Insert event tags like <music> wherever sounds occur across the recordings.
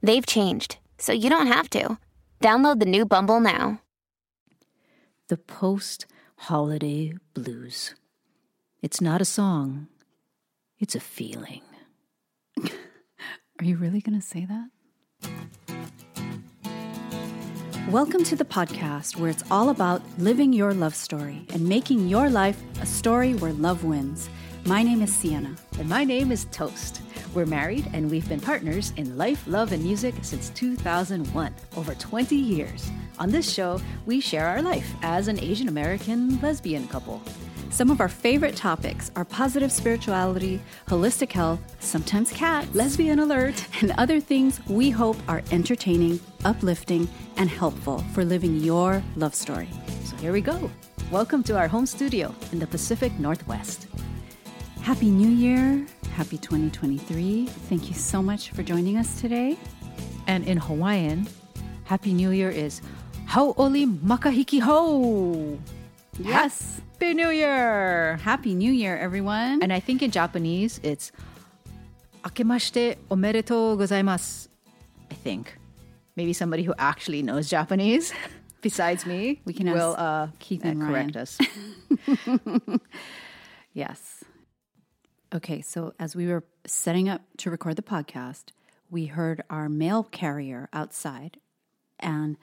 They've changed, so you don't have to. Download the new Bumble now. The Post Holiday Blues. It's not a song, it's a feeling. <laughs> Are you really going to say that? Welcome to the podcast where it's all about living your love story and making your life a story where love wins. My name is Siena. And my name is Toast. We're married and we've been partners in life, love, and music since 2001, over 20 years. On this show, we share our life as an Asian American lesbian couple. Some of our favorite topics are positive spirituality, holistic health, sometimes cats, Lesbian alert! and other things we hope are entertaining, uplifting, and helpful for living your love story. So here we go. Welcome to our home studio in the Pacific Northwest. Happy New Year. Happy 2023. Thank you so much for joining us today. And in Hawaiian, Happy New Year is Hau'oli Makahiki Hou! Yes. Happy New Year! Happy New Year, everyone. And I think in Japanese it's Akemashite omedetou gozaimasu. I think. Maybe somebody who actually knows Japanese <laughs> besides me We can will uh, Keith uh, and correct us. <laughs> <laughs> Yes. Okay, so as we were setting up to record the podcast, we heard our mail carrier outside and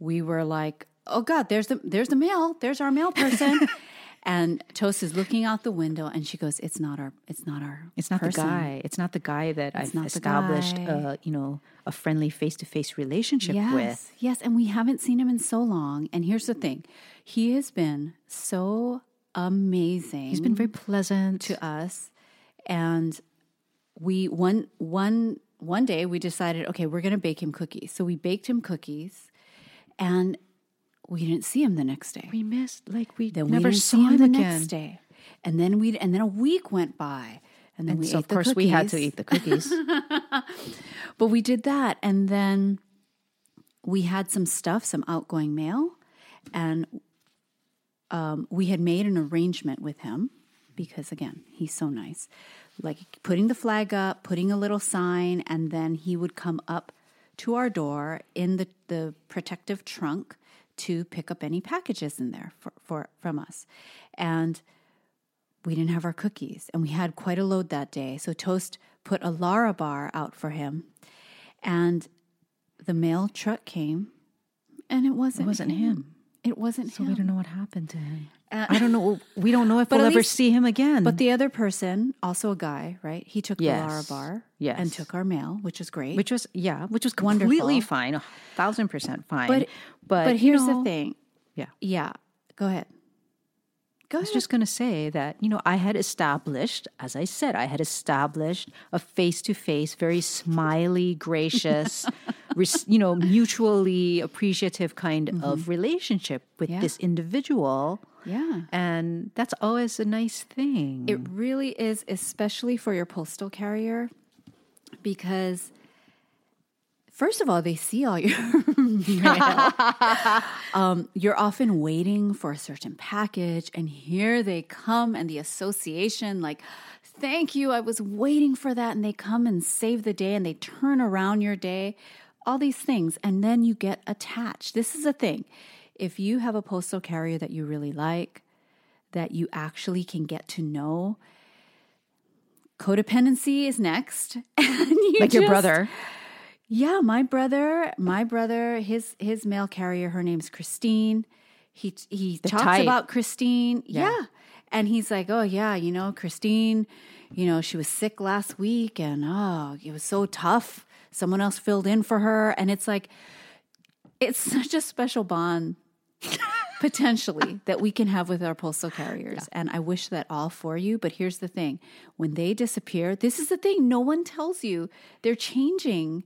we were like, "Oh god, there's the there's the mail. There's our mail person." <laughs> and Toast is looking out the window and she goes, "It's not our it's not our It's not person." the guy. It's not the guy that It's I've established, guy. uh, you know, a friendly face-to-face relationship Yes. with. Yes, and we haven't seen him in so long. And here's the thing. He has been so amazing. He's been very pleasant. to us and we one one one day we decided okay we're going to bake him cookies. So we baked him cookies and we didn't see him the next day. We missed, like we then never we saw him him the again. next day. And then we and then a week went by and then And we so of course we had to eat the cookies. <laughs> but we did that and then we had some stuff some outgoing mail and um, we had made an arrangement with him because again he's so nice. Like putting the flag up putting a little sign and then he would come up to our door in the, the protective trunk to pick up any packages in there for, for from us. And we didn't have our cookies and we had quite a load that day. So toast put a Larabar out for him and the mail truck came and it wasn't It wasn't him. it wasn't So him we don't know what happened to him. Uh, I don't know. We don't know if <laughs> we'll at ever least- see him again. But the other person, also a guy, right? He took Yes. the Larabar Yes. and took our mail, which is great. which was yeah, which was Wonderful. completely fine, a thousand percent fine. but but but you here's know, the thing. Yeah, Yeah, go ahead. Go I was ahead. just going to say that, you know, I had established, as I said, I had established a face to face, very smiley, gracious, <laughs> res- you know, mutually appreciative kind of mm-hmm. relationship with Yeah. this individual. Yeah. And that's always a nice thing. It really is, especially for your postal carrier, because first of all, they see all your <laughs> mail. <laughs> um, you're often waiting for a certain package, and here they come, and the association, like, thank you, I was waiting for that, and they come and save the day, and they turn around your day, all these things, and then you get attached. This is a thing. If you have a postal carrier that you really like, that you actually can get to know. Codependency is next. <laughs> And you like your brother. Yeah, my brother, my brother, his his mail carrier, her name's Christine. He he talks type. about Christine. Yeah. And he's like, "Oh yeah, you know, Christine, you know, she was sick last week and oh, it was so tough. Someone else filled in for her." And it's like it's <laughs> such a special bond potentially that we can have with our postal carriers. And I wish that all for you. But here's the thing when they disappear, this is the thing no one tells you. They're changing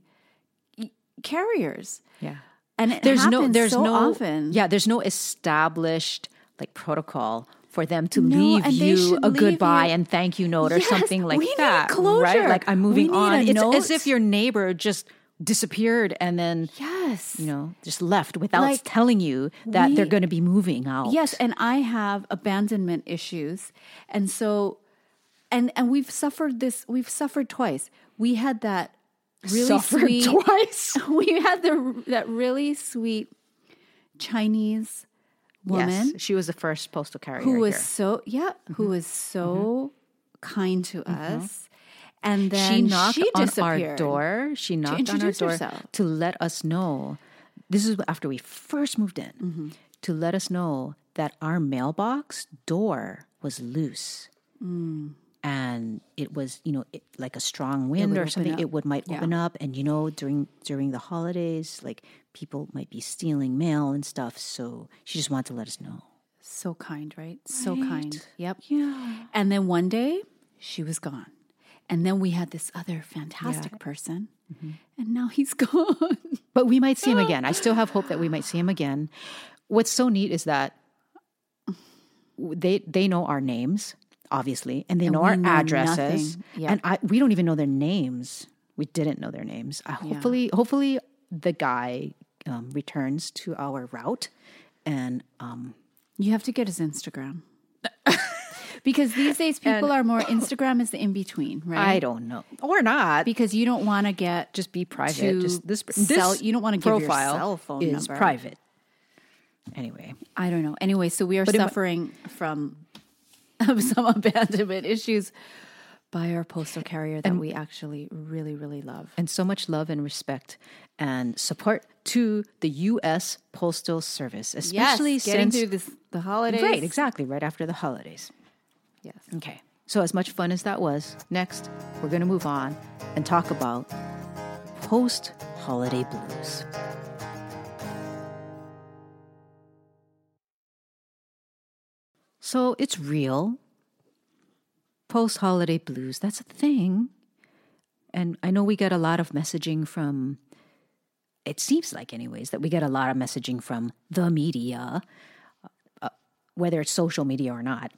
carriers. Yeah. And There's no there's so no often. Yeah, there's no established like protocol for them to No, leave you a leave goodbye you- and thank you note or something like that. Right? Like I'm moving on. It's as if your neighbor just disappeared and then Yes. you know, just left without Like, telling you that we- they're going to be moving out. Yes, and I have abandonment issues. And so and and we've suffered this we've suffered twice. We had that really Suffered sweet <laughs> twice. <laughs> we had the that really sweet Chinese woman Yes, she was the first postal carrier who was here. so yeah, who mm-hmm. was so mm-hmm. kind to mm-hmm. us. And then she knocked on our door. She knocked on our door herself. to let us know. This is after we first moved in Mm-hmm. to let us know that our mailbox door was loose. Mm. And it was, you know, it, like a strong wind or something. up. It would might open up, and you know, during during the holidays, like people might be stealing mail and stuff. So she just wanted to let us know. So kind, right? So kind. Yep. Yeah, And then one day she was gone. And then we had this other fantastic person. Mm-hmm. And now he's <laughs> gone. but we might see him again. I still have hope that we might see him again. What's so neat is that they they know our names, obviously, and they know our know addresses. Yep. and I, we don't even know their names. We didn't know their names. I, hopefully, hopefully, the guy um, returns to our route, and um, You have to get his Instagram. <laughs> because these days people are more Instagram is the in between, right? I don't know or not. because you don't want to get just be private. Just this, sell- this you don't wanna give your cell phone is number. private. Anyway, I don't know. Anyway, so we are mi- suffering from <laughs> some abandonment issues by our postal carrier that we actually really, really love. and so much love and respect and support to the U.S. Postal Service, especially getting since through this, the holidays. right, exactly, right after the holidays. Yes. Okay, so as much fun as that was, next we're going to move on and talk about post-holiday blues. So it's real. Post holiday blues, that's a thing. And I know we get a lot of messaging from, it seems like, anyways, that we get a lot of messaging from the media, uh, whether it's social media or not,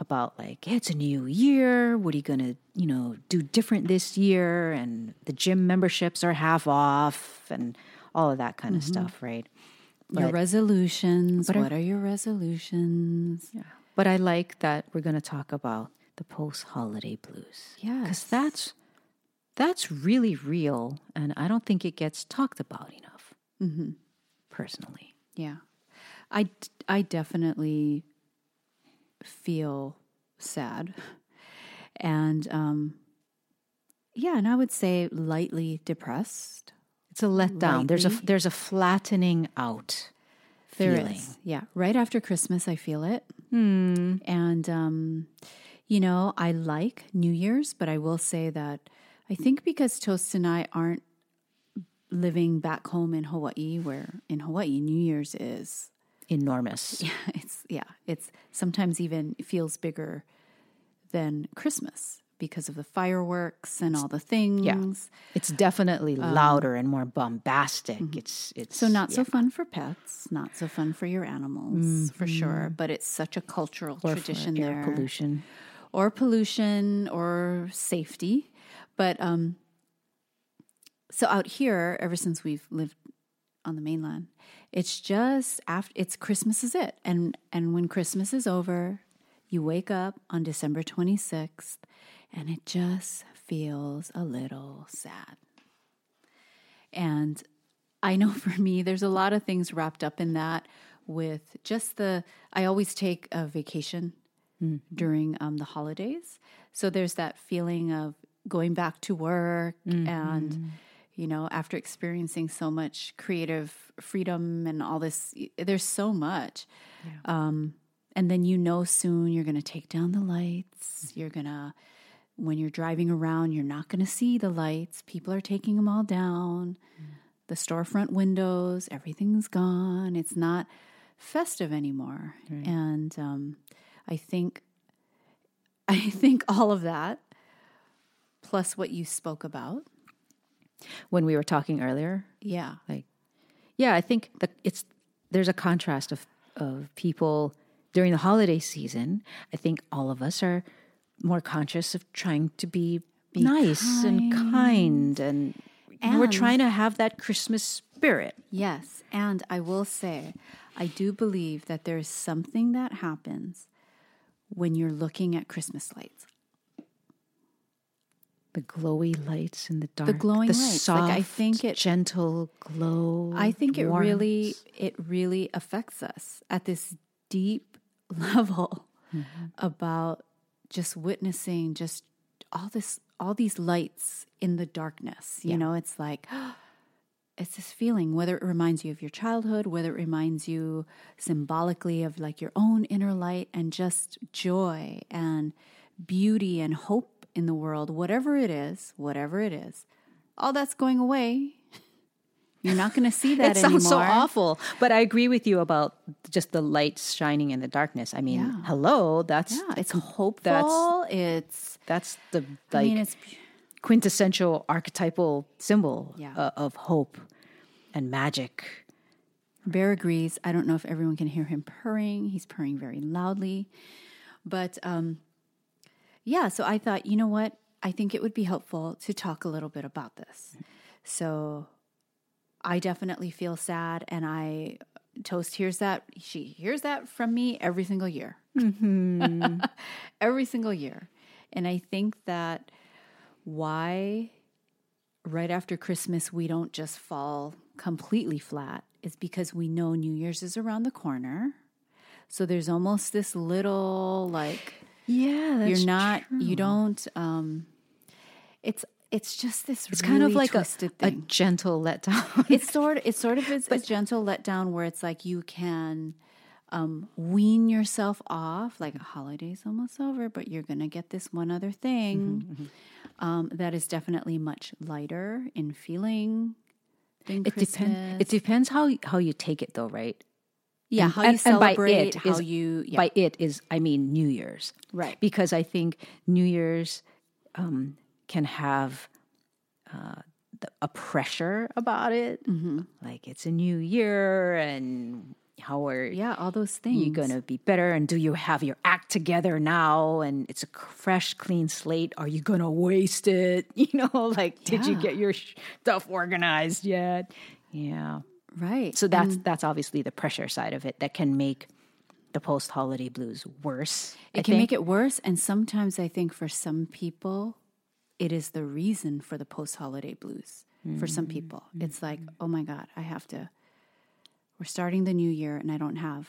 about like, it's a new year. What are you going to, you know, do different this year? And the gym memberships are half off and all of that kind of stuff, right? Your resolutions. But I- what are your resolutions? Yeah. But I like that we're going to talk about the post holiday blues. Yes. Because that's, that's really real. And I don't think it gets talked about enough, mm-hmm. personally. Yeah. I, I definitely feel sad. And um, yeah, and I would say lightly depressed. It's a letdown. There's a there's a flattening out There feeling. is. Yeah. Right after Christmas, I feel it. And, um, you know, I like New Year's, but I will say that I think because Toast and I aren't living back home in Hawaii, where in Hawaii, New Year's is, Enormous. <laughs> Yeah, it's, yeah, it's sometimes even feels bigger than Christmas because of the fireworks and all the things. Yeah. It's definitely um, louder and more bombastic. Mm-hmm. It's it's So not so fun for pets, not so fun for your animals, for mm-hmm. sure. But it's such a cultural Or tradition air there. pollution. or pollution or safety. But um, so out here, ever since we've lived on the mainland, it's just after it's Christmas is it, and and when Christmas is over, you wake up on December twenty sixth, and it just feels a little sad. And I know <laughs> for me, there's a lot of things wrapped up in that. With just the, I always take a vacation during um, the holidays. So there's that feeling of going back to work and, you know, after experiencing so much creative freedom and all this, there's so much. Um, and then you know soon you're going to take down the lights. You're going to, when you're driving around, you're not going to see the lights. People are taking them all down. The storefront windows, everything's gone. It's not festive anymore. And um, I think, <laughs> I think all of that, plus what you spoke about, when we were talking earlier. Yeah. Like, yeah, I think that it's there's a contrast of of people during the holiday season. I think all of us are more conscious of trying to be, nice and kind, and, we're trying to have that Christmas spirit. Yes. And I will say, I do believe that there's something that happens when you're looking at Christmas lights. The glowy lights in the dark, the glowing the lights, soft, like, I think it- gentle glow. I think it really it really affects us at this deep <laughs> level mm-hmm. about just witnessing just all this all these lights in the darkness. You know, it's like <gasps> it's this feeling whether it reminds you of your childhood, whether it reminds you symbolically of like your own inner light and just joy and beauty and hope in the world, whatever it is, whatever it is. All that's going away. <laughs> You're not going to see that it sounds so awful, but I agree with you about just the lights shining in the darkness. I mean, Yeah. hello, that's Yeah, it's hopeful. it's that's the I like mean, it's quintessential archetypal symbol Yeah. uh, of hope and magic. Bear agrees. I don't know if everyone can hear him purring. He's purring very loudly. But um, yeah, so I thought, you know what? I think it would be helpful to talk a little bit about this. So I definitely feel sad, and I Toast hears that. She hears that from me every single year. Mm-hmm. <laughs> every single year. And I think that why right after Christmas we don't just fall completely flat is because we know New Year's is around the corner. So there's almost this little like Yeah, you're not you don't um it's it's just this It's kind of like a, a gentle letdown. <laughs> it's sort it sort of is a gentle letdown where it's like you can um, wean yourself off like a holiday's almost over but you're gonna get this one other thing um, that is definitely much lighter in feeling than it depends. It depends how how you take it, though, right? Yeah And- how you and- and by celebrate it how is- you yeah. By it is I mean New Year's, Right. Because I think New Year's um, can have uh, the, a pressure about it, Mm-hmm. like it's a new year and how are yeah all those things. you gonna be better and do you have your act together now? And it's a fresh clean slate. Are you gonna waste it? <laughs> You know like did you get your stuff organized yet? Yeah right so that's that's obviously the pressure side of it that can make the post holiday blues worse It can make it worse. And sometimes I think for some people, it is the reason for the post holiday blues. For some mm-hmm. people, mm-hmm. it's like, oh my God, I have to, we're starting the new year and I don't have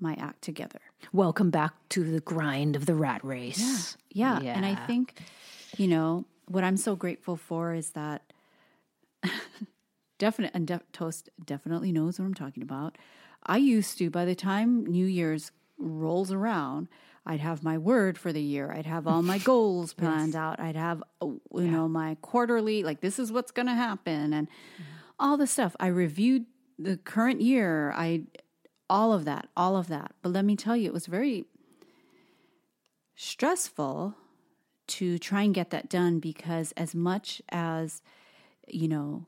my act together. welcome back to the grind of the rat race Yeah. yeah, And I think, you know, what I'm so grateful for is that <laughs> definite and def, Toast definitely knows what I'm talking about. I used to, by the time New Year's rolls around, I'd have my word for the year. I'd have all my <laughs> goals planned out. I'd have, uh, you know, my quarterly, like this is what's going to happen and all the stuff. I reviewed the current year. I, all of that, all of that. But let me tell you, it was very stressful to try and get that done because as much as you know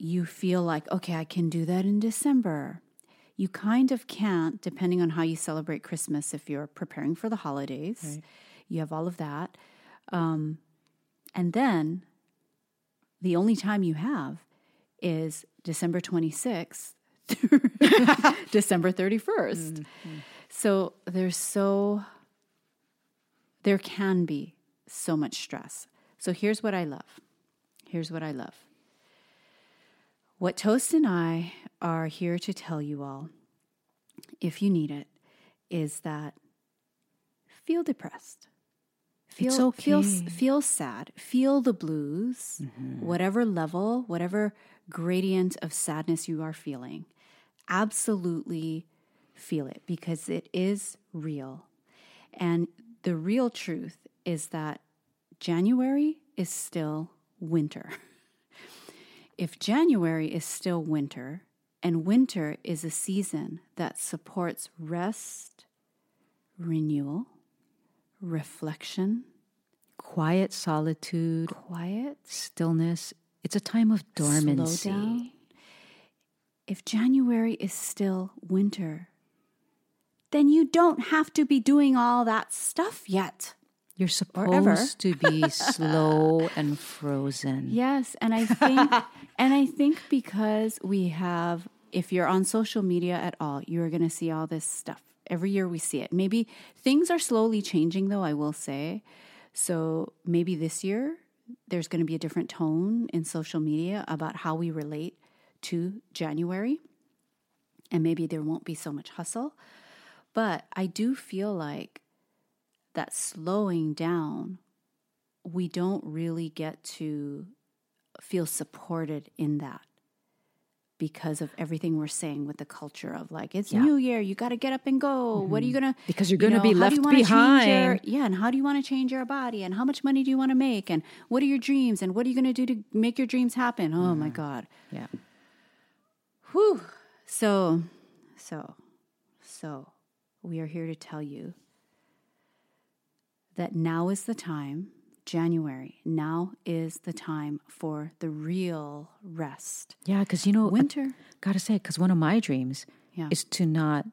you feel like okay I can do that in December you kind of can't depending on how you celebrate Christmas if you're preparing for the holidays you have all of that um, and then the only time you have is December 26th through <laughs> December 31st so there's so there can be so much stress. So here's what I love. Here's what I love. What Toast and I are here to tell you all, if you need it, is that feel depressed. Feel, It's feel, okay. feel sad. Feel the blues, mm-hmm. whatever level, whatever gradient of sadness you are feeling. Absolutely feel it because it is real. And the real truth is that January is still winter. <laughs> if January is still winter, and winter is a season that supports rest, renewal, reflection, quiet solitude quiet, stillness It's a time of dormancy. If January is still winter, then you don't have to be doing all that stuff yet. You're supposed to be slow and frozen. <laughs> Yes, and I think and I think because we have if you're on social media at all, you're going to see all this stuff. Every year we see it. Maybe things are slowly changing though, I will say. So maybe this year there's going to be a different tone in social media about how we relate to January. And maybe there won't be so much hustle. But I do feel like that slowing down, we don't really get to feel supported in that because of everything we're saying with the culture of like it's new year you got to get up and go what are you gonna Mm-hmm. Because you're gonna be how do you left wanna your- behind. yeah and how do you want to change your body and how much money do you want to make and what are your dreams and what are you gonna do to make your dreams happen oh my god Yeah. Whew. So, so, so, we are here to tell you that now is the time, January, now is the time for the real rest. Yeah, because you know, Winter. I gotta say, because one of my dreams Yeah. is to not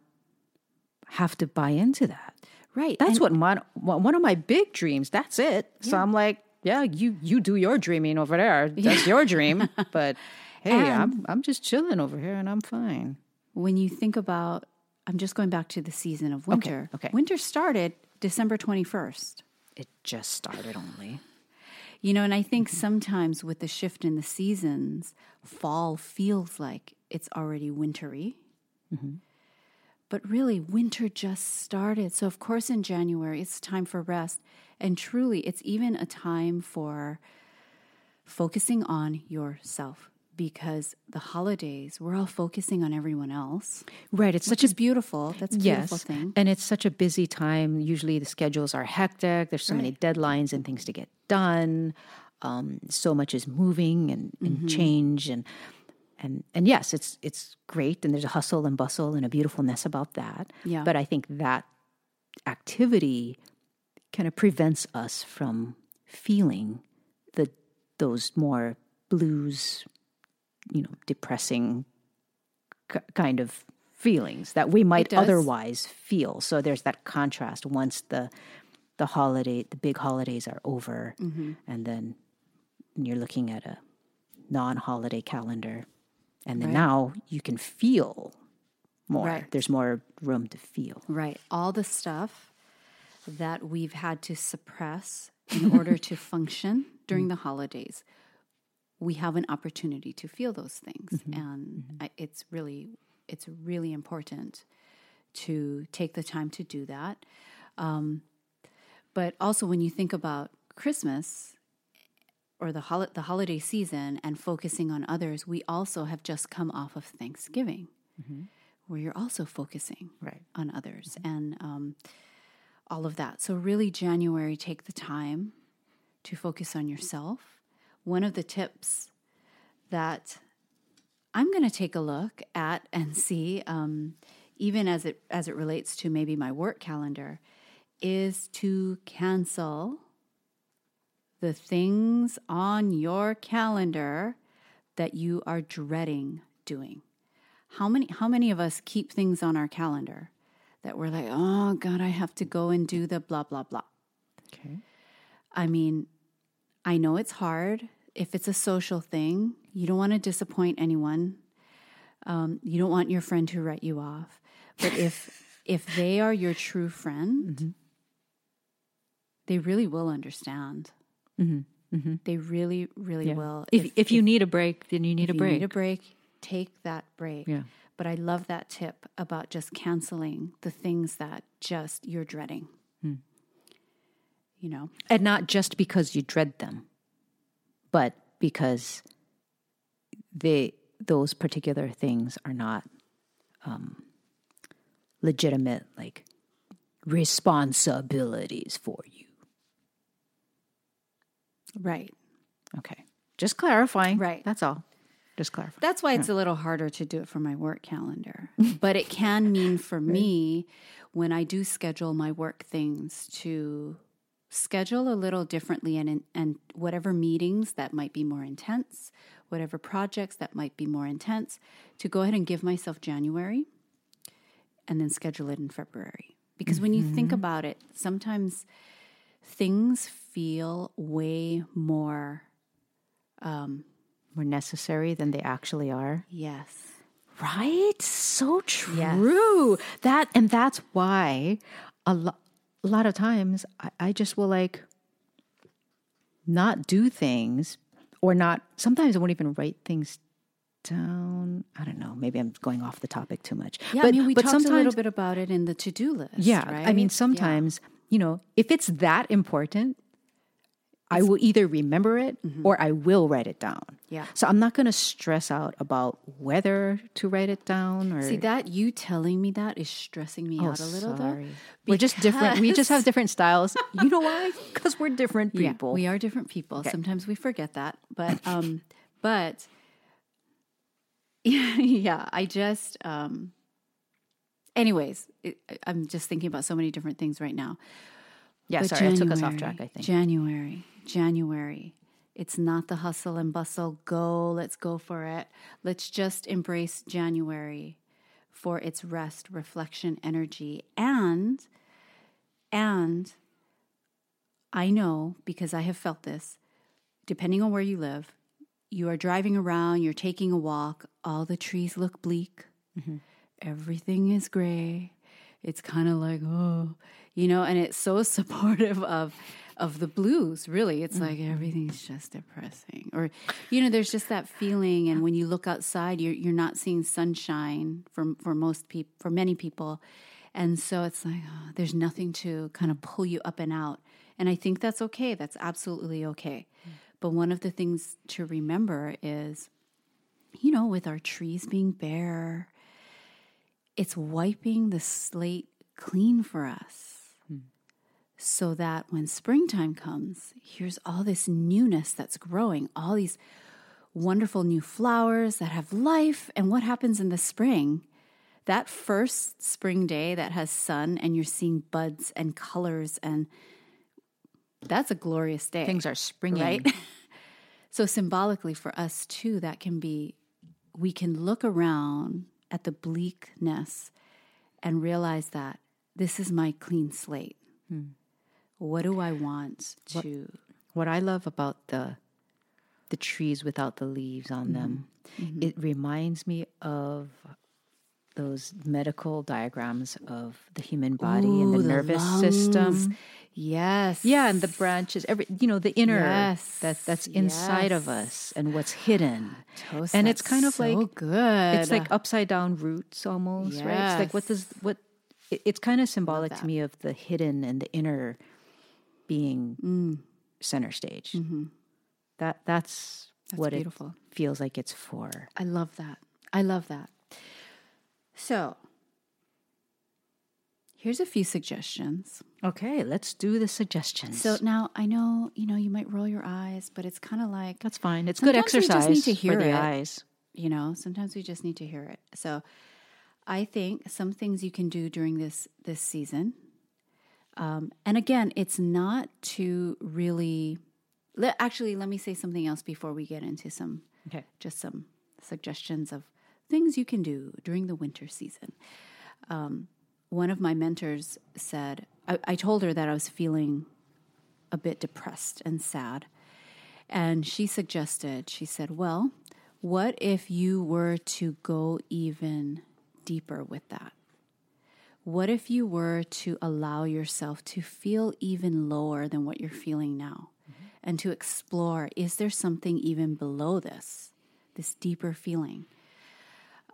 have to buy into that. Right. That's and- what my one one of my big dreams. That's it. So I'm like, yeah, you you do your dreaming over there. That's your dream. <laughs> But hey, I'm I'm just chilling over here and I'm fine. when you think about, I'm just going back to the season of winter. okay. Winter started December 21st. It just started only. You know, and I think sometimes with the shift in the seasons, fall feels like it's already wintry. Mm-hmm. But really, winter just started. So, of course, in January, it's time for rest. And truly, it's even a time for focusing on yourself because the holidays, we're all focusing on everyone else, Right. It's such a beautiful. That's a beautiful thing. and it's such a busy time. Usually, the schedules are hectic. There's so many deadlines and things to get done. Um, so much is moving and, and Mm-hmm. change, and and and yes, it's it's great. And there's a hustle and bustle and a beautifulness about that. Yeah. But I think that activity kind of prevents us from feeling the those more blues, you know, depressing k- kind of feelings that we might otherwise feel. So there's that contrast once the the holiday, the big holidays are over, Mm-hmm. and then you're looking at a non-holiday calendar, and then Right. now you can feel more. Right. There's more room to feel. Right. All the stuff that we've had to suppress in <laughs> order to function during the holidays, we have an opportunity to feel those things, and I, it's really it's really important to take the time to do that. Um, but also, when you think about Christmas or the hol- the holiday season and focusing on others, we also have just come off of Thanksgiving, where you're also focusing Right. on others and um, all of that. So, really, January, take the time to focus on yourself. One of the tips that I'm going to take a look at and see, um, even as it as it relates to maybe my work calendar, is to cancel the things on your calendar that you are dreading doing. How many how many of us keep things on our calendar that we're like, "Oh god, I have to go and do the blah blah blah." Okay. I mean, I know it's hard. If it's a social thing, you don't want to disappoint anyone. Um, you don't want your friend to write you off. But if <laughs> if they are your true friend, they really will understand. They really, really will. If, if you need a break, then you need if a you break. need a break, take that break. Yeah. But I love that tip about just canceling the things that just you're dreading. Hmm. You know, and not just because you dread them, but because they those particular things are not um, legitimate like responsibilities for you. right. Okay, just clarifying. Right. That's all. Just clarifying. That's why it's a little harder to do it for my work calendar. <laughs> but it can mean for me when I do schedule my work things to schedule a little differently and and whatever meetings that might be more intense, whatever projects that might be more intense, to go ahead and give myself January and then schedule it in February. Because when you think about it, sometimes things feel way more um, More necessary than they actually are. yes. Right? So true. That and that's why a, lo- a lot of times I, I just will like not do things or not sometimes I won't even write things down. I don't know. Maybe I'm going off the topic too much. Yeah, but, I mean, we but talked a little bit about it in the to-do list. yeah, right? I mean Yeah. sometimes, you know, if it's that important, I will either remember it or I will write it down. Mm-hmm. Yeah. So I'm not going to stress out about whether to write it down or See that you telling me that is stressing me Oh, out a little sorry. though. We're just different. We just have different styles. <laughs> You know why? Because we're different people. Yeah, we are different people. Sometimes we forget that, but <laughs> um, but <laughs> yeah, I just um. Anyways, it, I'm just thinking about so many different things right now. yeah, But sorry, I took us off track. I think. January, January. It's not the hustle and bustle. Go, let's go for it. Let's just embrace January for its rest, reflection, energy, and and I know because I have felt this. Depending on where you live, you are driving around, you're taking a walk. All the trees look bleak. Mm-hmm. Everything is gray. It's kind of like oh, you know, and it's so <laughs> supportive of of the blues. Really, it's like mm-hmm. everything's just depressing, or you know, there's just that feeling. And when you look outside, you're you're not seeing sunshine for for most people, for many people, and so it's like oh, there's nothing to kind of pull you up and out. And I think that's okay. That's absolutely okay. Mm. But one of the things to remember is, you know, with our trees being bare, it's wiping the slate clean for us hmm. so that when springtime comes, here's all this newness that's growing, all these wonderful new flowers that have life. And what happens in the spring? That first spring day that has sun and you're seeing buds and colors, and that's a glorious day. Things are springing. right? <laughs> so symbolically for us too, that can be we can look around at the bleakness and realize that this is my clean slate. Hmm. What do I want to? What I love about the the trees without the leaves on them, mm-hmm. Mm-hmm. it reminds me of those medical diagrams of the human body and the the nervous lungs. system. Yes. Yeah, and the branches, every you know, the inner Yes, that that's inside of us and what's hidden. Toast, and it's kind of so like good. It's like upside down roots almost, right? It's like what does what it- it's kind of symbolic to me of the hidden and the inner being Mm. center stage. That that's, That's what beautiful. it feels like it's for. I love that. I love that. So, here's a few suggestions. Okay, let's do the suggestions. So now I know, you know, you might roll your eyes, but it's kind of like that's fine. It's good Sometimes we just exercise need to hear for the it. eyes. you know sometimes we just need to hear it so i think some things you can do during this this season um, and again it's not to really le- actually let me say something else before we get into some Okay. just some suggestions of things you can do during the winter season um, one of my mentors said I, I told her that i was feeling a bit depressed and sad and she suggested, she said, Well, what if you were to go even deeper with that? What if you were to allow yourself to feel even lower than what you're feeling now and to explore is there something even below this, this deeper feeling?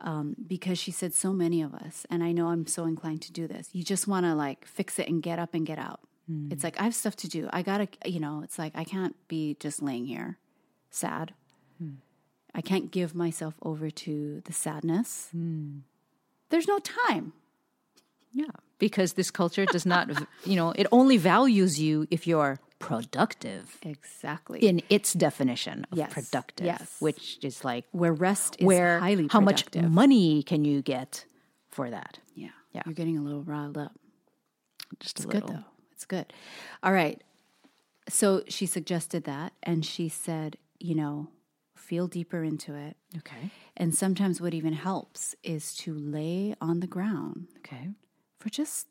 Um, because she said so many of us, and I know I'm so inclined to do this, you just want to like fix it and get up and get out. Hmm. It's like, I have stuff to do. I gotta, you know, it's like, I can't be just laying here sad. Hmm. I can't give myself over to the sadness. Hmm. There's no time. Yeah, because this culture does not, you know, it only values you if you're productive Exactly. in its definition of Yes, productive, yes. which is like where rest is where highly how much money can you get for that? Yeah. Yeah. You're getting a little riled up. Just It's a good little. though. It's good. All right. so she suggested that, and she said, you know, feel deeper into it. Okay. And sometimes what even helps is to lay on the ground Okay. for just,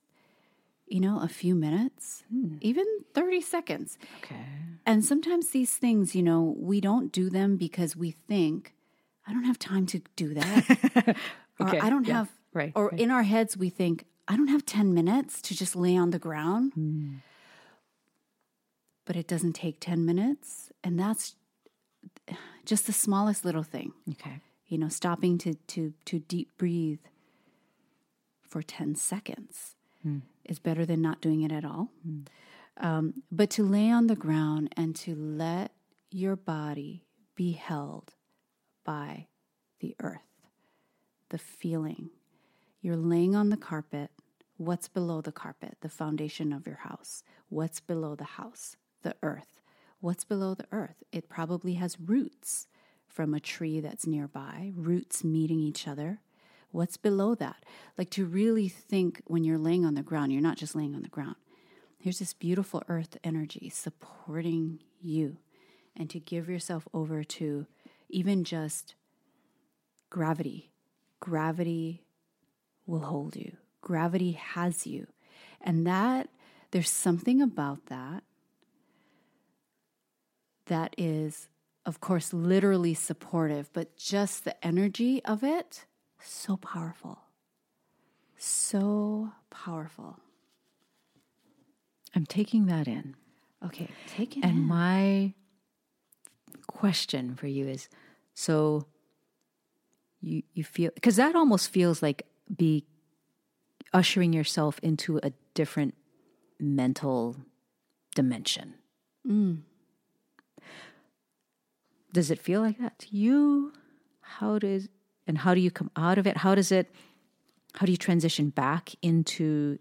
you know, a few minutes, even 30 seconds. Okay. And sometimes these things, you know, we don't do them because we think, I don't have time to do that. <laughs> Okay, Or I don't yeah, have, right, or right. in our heads, we think, I don't have 10 minutes to just lay on the ground. Hmm. But it doesn't take 10 minutes. And that's just the smallest little thing Okay. you know stopping to to to deep breathe for 10 seconds is better than not doing it at all. Um, but to lay on the ground and to let your body be held by the earth the feeling. You're laying on the carpet. What's below the carpet? The foundation of your house. What's below the house? The earth. What's below the earth? It probably has roots from a tree that's nearby, roots meeting each other. What's below that? Like to really think when you're laying on the ground, you're not just laying on the ground. Here's this beautiful earth energy supporting you, and to give yourself over to even just gravity. Gravity will hold you, gravity has you. And that, there's something about that that is, of course, literally supportive, but just the energy of it, so powerful. So powerful. I'm taking that in. Okay, take it And in. my question for you is so you you feel because that almost feels like be ushering yourself into a different mental dimension. Mm. Does it feel like that to you? How does and how do you come out of it? How does it how do you transition back into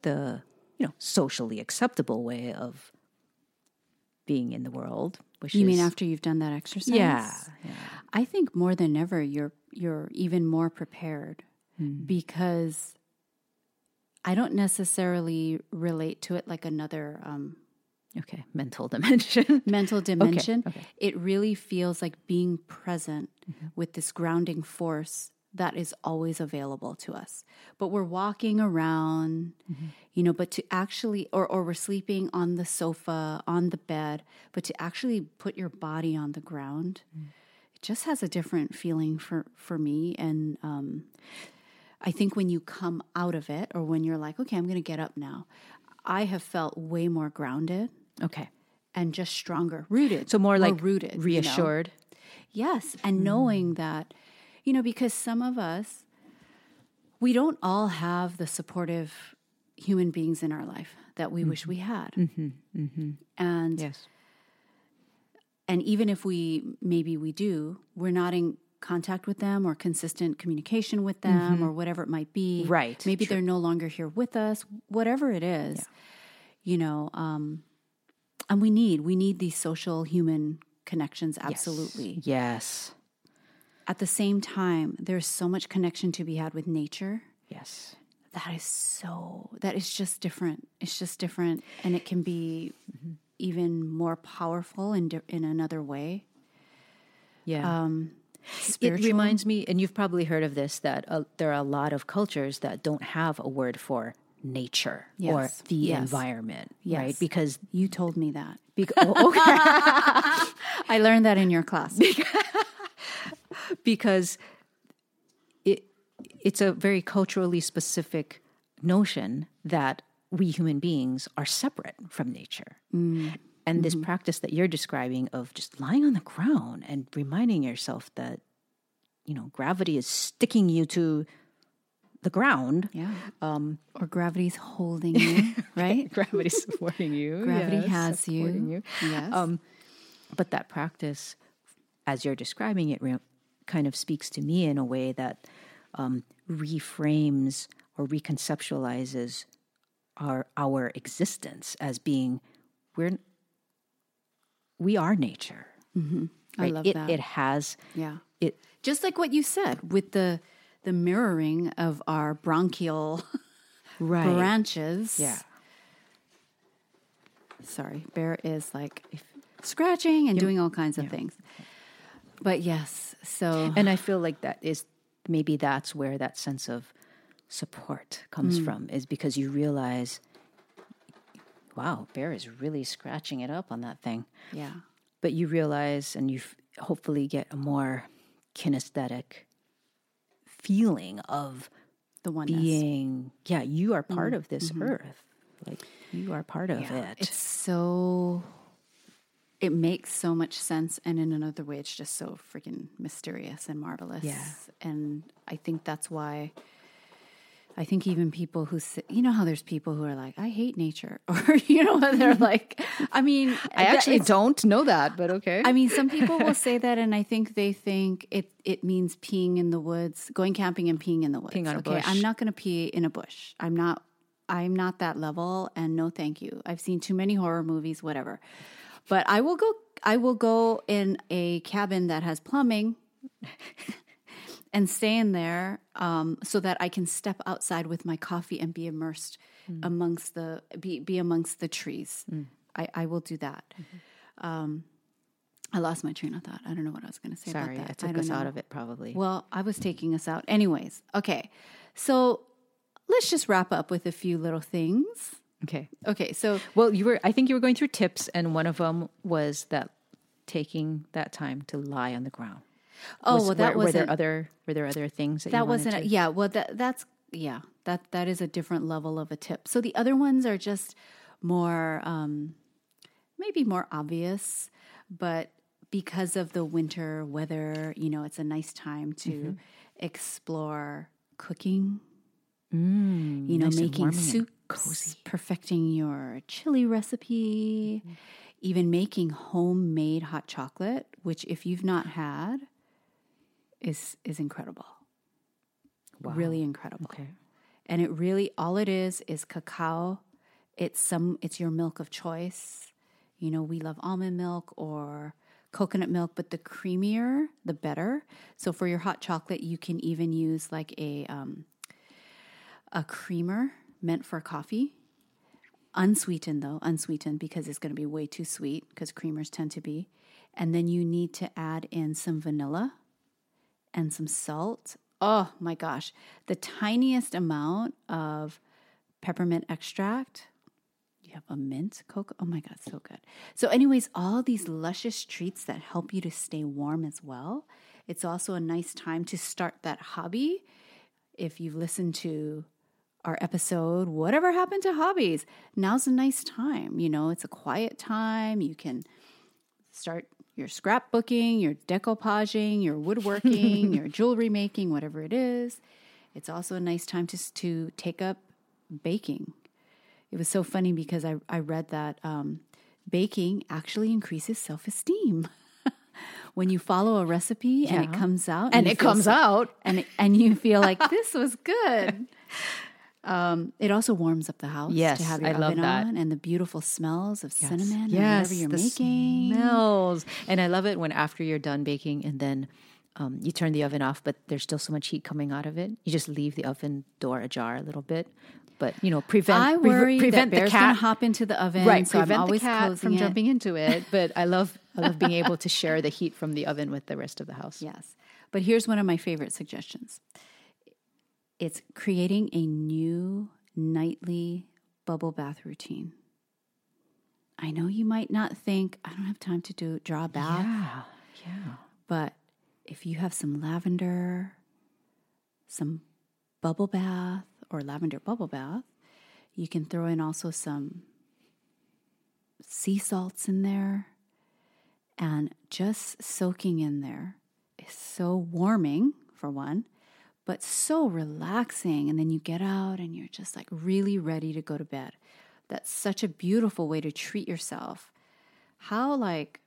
the you know socially acceptable way of being in the world which you is mean after you've done that exercise? yeah, I think more than ever you're you're even more prepared because I don't necessarily relate to it like another um, okay mental <laughs> dimension mental dimension. okay. It really feels like being present mm-hmm. with this grounding force that is always available to us. But we're walking around, mm-hmm. you know, but to actually, or, or we're sleeping on the sofa, on the bed, but to actually put your body on the ground, mm. it just has a different feeling for, for me. And um, I think when you come out of it, or when you're like, okay, I'm going to get up now, I have felt way more grounded okay and just stronger, rooted. so more like rooted, you know? reassured Yes, and knowing hmm. that, you know, because some of us, we don't all have the supportive human beings in our life that we wish mm-hmm. we had. Mm-hmm. Mm-hmm. And yes and even if we maybe we do, we're not in contact with them or consistent communication with them or whatever it might be. Right, Maybe they're no longer here with us, whatever it is. You know, um and we need we need these social human connections absolutely. yes At the same time, there's so much connection to be had with nature. yes That is so, that is just different. It's just different. And it can be even more powerful in, di- in another way. yeah Um, It reminds me, and you've probably heard of this, that uh, there are a lot of cultures that don't have a word for nature or the yes. environment, Yes. right? Because, you told me that. bec- oh, okay, <laughs> I learned that in your class. <laughs> because it it's a very culturally specific notion that we human beings are separate from nature. Mm. And this mm-hmm. practice that you're describing of just lying on the ground and reminding yourself that, you know, gravity is sticking you to the ground. Yeah. Um, or gravity's holding you, <laughs> right? <laughs> Gravity's supporting you. Gravity yes, has supporting you. Yes. Um, but that practice, as you're describing it, kind of speaks to me in a way that um, reframes or reconceptualizes our our existence as being we're we are nature. Mm-hmm. I love it, that. It has yeah. it Just like what you said with the the mirroring of our bronchial <laughs> right. branches. Yeah. sorry, Bear is like scratching and doing all kinds of things. But yes, so And I feel like that is maybe that's where that sense of support comes mm. from is because you realize, wow, Bear is really scratching it up on that thing. yeah, But you realize and you hopefully get a more kinesthetic feeling of the oneness. being, yeah, you are part mm, of this mm-hmm. earth. Like you are part of Yeah, it. It's so. It makes so much sense, and in another way, it's just so freaking mysterious and marvelous. Yeah. and I think that's why. I think even people who say, you know how there's people who are like, I hate nature, <laughs> or you know, they're mm-hmm. like, I mean, I actually don't know that, but okay. I mean, some people will say that, and I <laughs> think they think it it means peeing in the woods, going camping and peeing in the woods. Peeing on a okay, bush. I'm not going to pee in a bush. I'm not. I'm not that level, and no, thank you. I've seen too many horror movies, whatever. But I will go. I will go in a cabin that has plumbing. And stay in there um, so that I can step outside with my coffee and be immersed amongst the be, be amongst the trees. I, I will do that. Um, I lost my train of thought. I don't know what I was going to say Sorry, about I took don't us out of it probably. Well, I was taking us out. Anyways, okay. So let's just wrap up with a few little things. okay. Okay, so Well, you were I think you were going through tips and one of them was that taking that time to lie on the ground. Oh Was- well, that were, were there other were there other things that, you that wasn't to- yeah. Well, that that's yeah. That that is a different level of a tip. So the other ones are just more um, maybe more obvious, but because of the winter weather, you know, it's a nice time to Mm-hmm. explore cooking. you know, Mm, nice making soups, perfecting your chili recipe, Mm-hmm. even making homemade hot chocolate, which if you've not had, is is incredible. Really incredible. Okay. And it really all it is is cacao. It's some it's your milk of choice. You know, we love almond milk or coconut milk, but the creamier, the better. So for your hot chocolate, you can even use like a um, a creamer meant for coffee. Unsweetened though, unsweetened because it's going to be way too sweet because creamers tend to be. And then you need to add in some vanilla and some salt. Oh my gosh, the tiniest amount of peppermint extract. You have a mint cocoa. Oh my god, so good. So, anyways, all these luscious treats that help you to stay warm as well. It's also a nice time to start that hobby. If you've listened to our episode, whatever happened to hobbies? Now's a nice time. You know, it's a quiet time. You can start your scrapbooking, your decoupaging, your woodworking, <laughs> your jewelry making, whatever it is. It's also a nice time to to take up baking. It was so funny because I I read that um, baking actually increases self esteem. <laughs> when you follow a recipe and it comes out And you it comes so- out. and it, and you feel like <laughs> this was good. Um, it also warms up the house Yes, to have your I love oven that. on and the beautiful smells of cinnamon and yes, whatever you're the making. Smells. And I love it when after you're done baking and then um, you turn the oven off, but there's still so much heat coming out of it. You just leave the oven door ajar a little bit, but you know, prevent I pre- worry prevent that the cat hop into the oven, right. so I'm always the cat from it. jumping into it. <laughs> But I love I love being able to share the heat from the oven with the rest of the house. Yes, but here's one of my favorite suggestions. It's creating a new nightly bubble bath routine. I know you might not think I don't have time to do draw a bath. Yeah, yeah. But if you have some lavender, some bubble bath or lavender bubble bath, you can throw in also some sea salts in there. And just soaking in there is so warming, for one, but so relaxing. And then you get out and you're just like really ready to go to bed. That's such a beautiful way to treat yourself. How, like,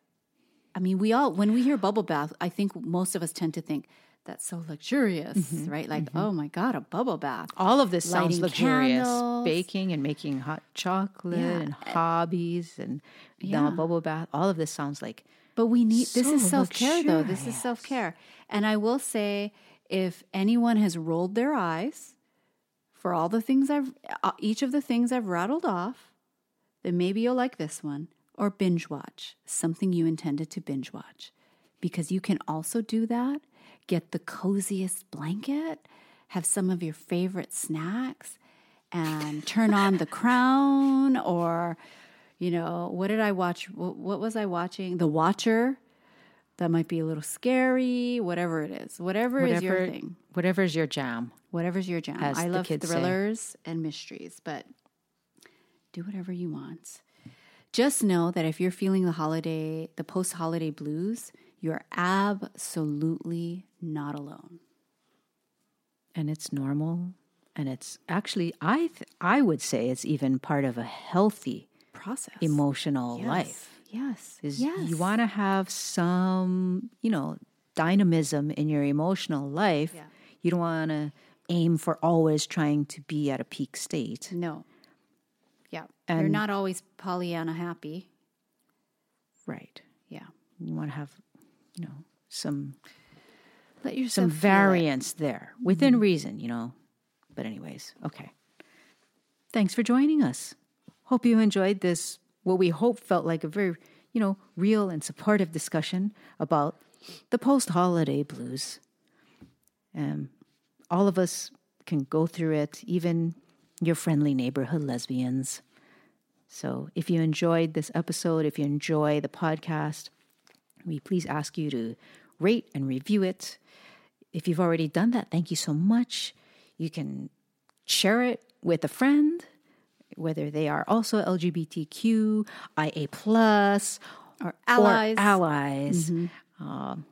I mean, we all, when we hear bubble bath, I think most of us tend to think that's so luxurious, mm-hmm. right? Like, mm-hmm. oh my God, a bubble bath. All of this sounds luxurious. candles. Baking and making hot chocolate Yeah. and eh hobbies and Yeah. the bubble bath. All of this sounds like But we need, this is self care though. This is self care. And I will say, if anyone has rolled their eyes for all the things I've, uh, each of the things I've rattled off, then maybe you'll like this one. Or binge watch, something you intended to binge watch. Because you can also do that, get the coziest blanket, have some of your favorite snacks, and turn on the crown or you know what did i watch what, what was i watching the watcher that might be a little scary whatever it is. Whatever, is your thing. Whatever's your jam. whatever's your jam. As i love kids say. thrillers and mysteries but do whatever you want. Just know that if you're feeling the holiday the post holiday blues you're absolutely not alone. And it's normal and it's actually i th- i would say it's even part of a healthy process. emotional Yes. life yes is yes you want to have some you know dynamism in your emotional life Yeah. you don't want to aim for always trying to be at a peak state No. Yeah. You're not always Pollyanna happy. right Yeah. you want to have you know some Let yourself some variance there within mm-hmm. reason, you know. But, anyways, okay. Thanks for joining us. Hope you enjoyed this, what we hope felt like a very, you know, real and supportive discussion about the post holiday blues. Um, all of us can go through it, even your friendly neighborhood lesbians. So, if you enjoyed this episode, if you enjoy the podcast, we please ask you to rate and review it. If you've already done that, thank you so much. You can share it with a friend, whether they are also LGBTQ, IA plus, Or allies. or allies. Um,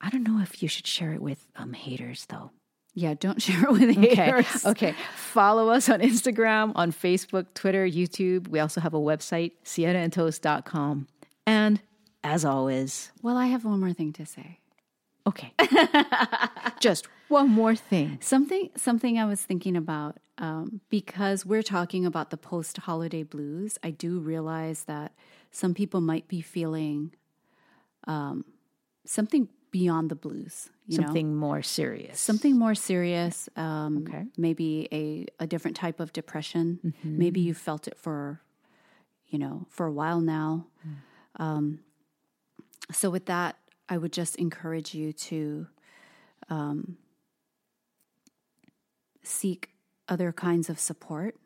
I don't know if you should share it with um, haters though. Yeah, don't <laughs> share it with Okay. haters. <laughs> Okay. Follow us on Instagram, on Facebook, Twitter, YouTube. We also have a website, sienaandtoast.com. And as always, Well, I have one more thing to say. Okay. <laughs> Just one more thing. Something something I was thinking about um, because we're talking about the post holiday blues. I do realize that some people might be feeling um, something beyond the blues. You know? Something more serious. something more serious um, Okay. maybe a, a different type of depression maybe you felt it for you know for a while now um, so with that i would just encourage you to um, seek other kinds of support.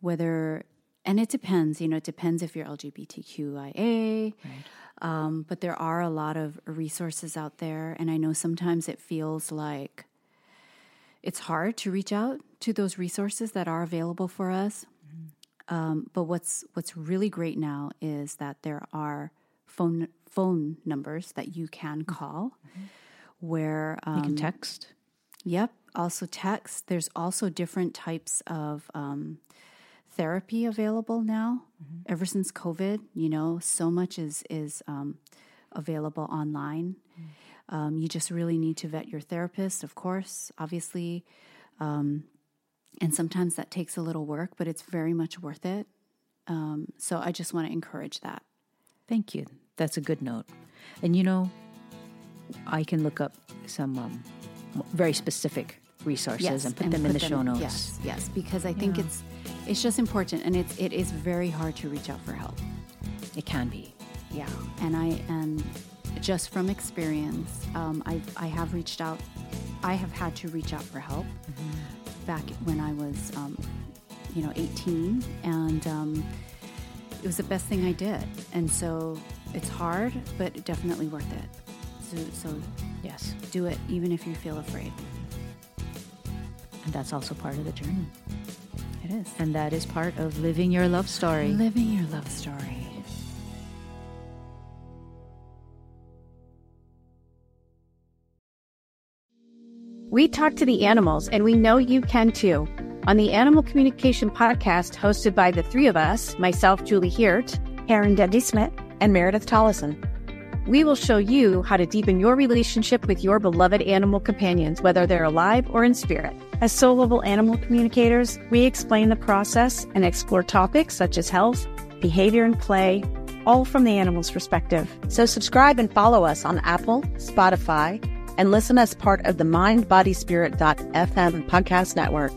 Whether and it depends you know it depends if you're lgbtqia um, but there are a lot of resources out there and i know sometimes it feels like it's hard to reach out to those resources that are available for us. Um, but what's what's really great now is that there are phone phone numbers that you can call where um, you can text. Yep. Also, text. There's also different types of um, therapy available now. Ever since COVID, you know, so much is is um, available online. Um, you just really need to vet your therapist, of course, obviously, um, and sometimes that takes a little work, but it's very much worth it. Um, so I just want to encourage that. Thank you. That's a good note. And you know, I can look up some um, very specific resources and put them in the show notes. Yes, yes, because I think it's it's just important, and it's it is very hard to reach out for help. It can be. Yeah, and I and just from experience, um, I I have reached out. I have had to reach out for help back when I was, um, you know, 18, and um, it was the best thing I did. And so it's hard, but definitely worth it. So, so Yes. do it, even if you feel afraid. And that's also part of the journey. It is. And that is part of living your love story. Living your love story. We talk to the animals, and we know you can too. On the Animal Communication Podcast, hosted by the three of us myself, Julie Hirt, Karen Dundee Smith, and Meredith Tollison. we will show you how to deepen your relationship with your beloved animal companions, whether they're alive or in spirit. As soul level animal communicators, we explain the process and explore topics such as health, behavior, and play, all from the animal's perspective. So subscribe and follow us on Apple, Spotify, and listen as part of the mindbodyspirit.fm podcast network.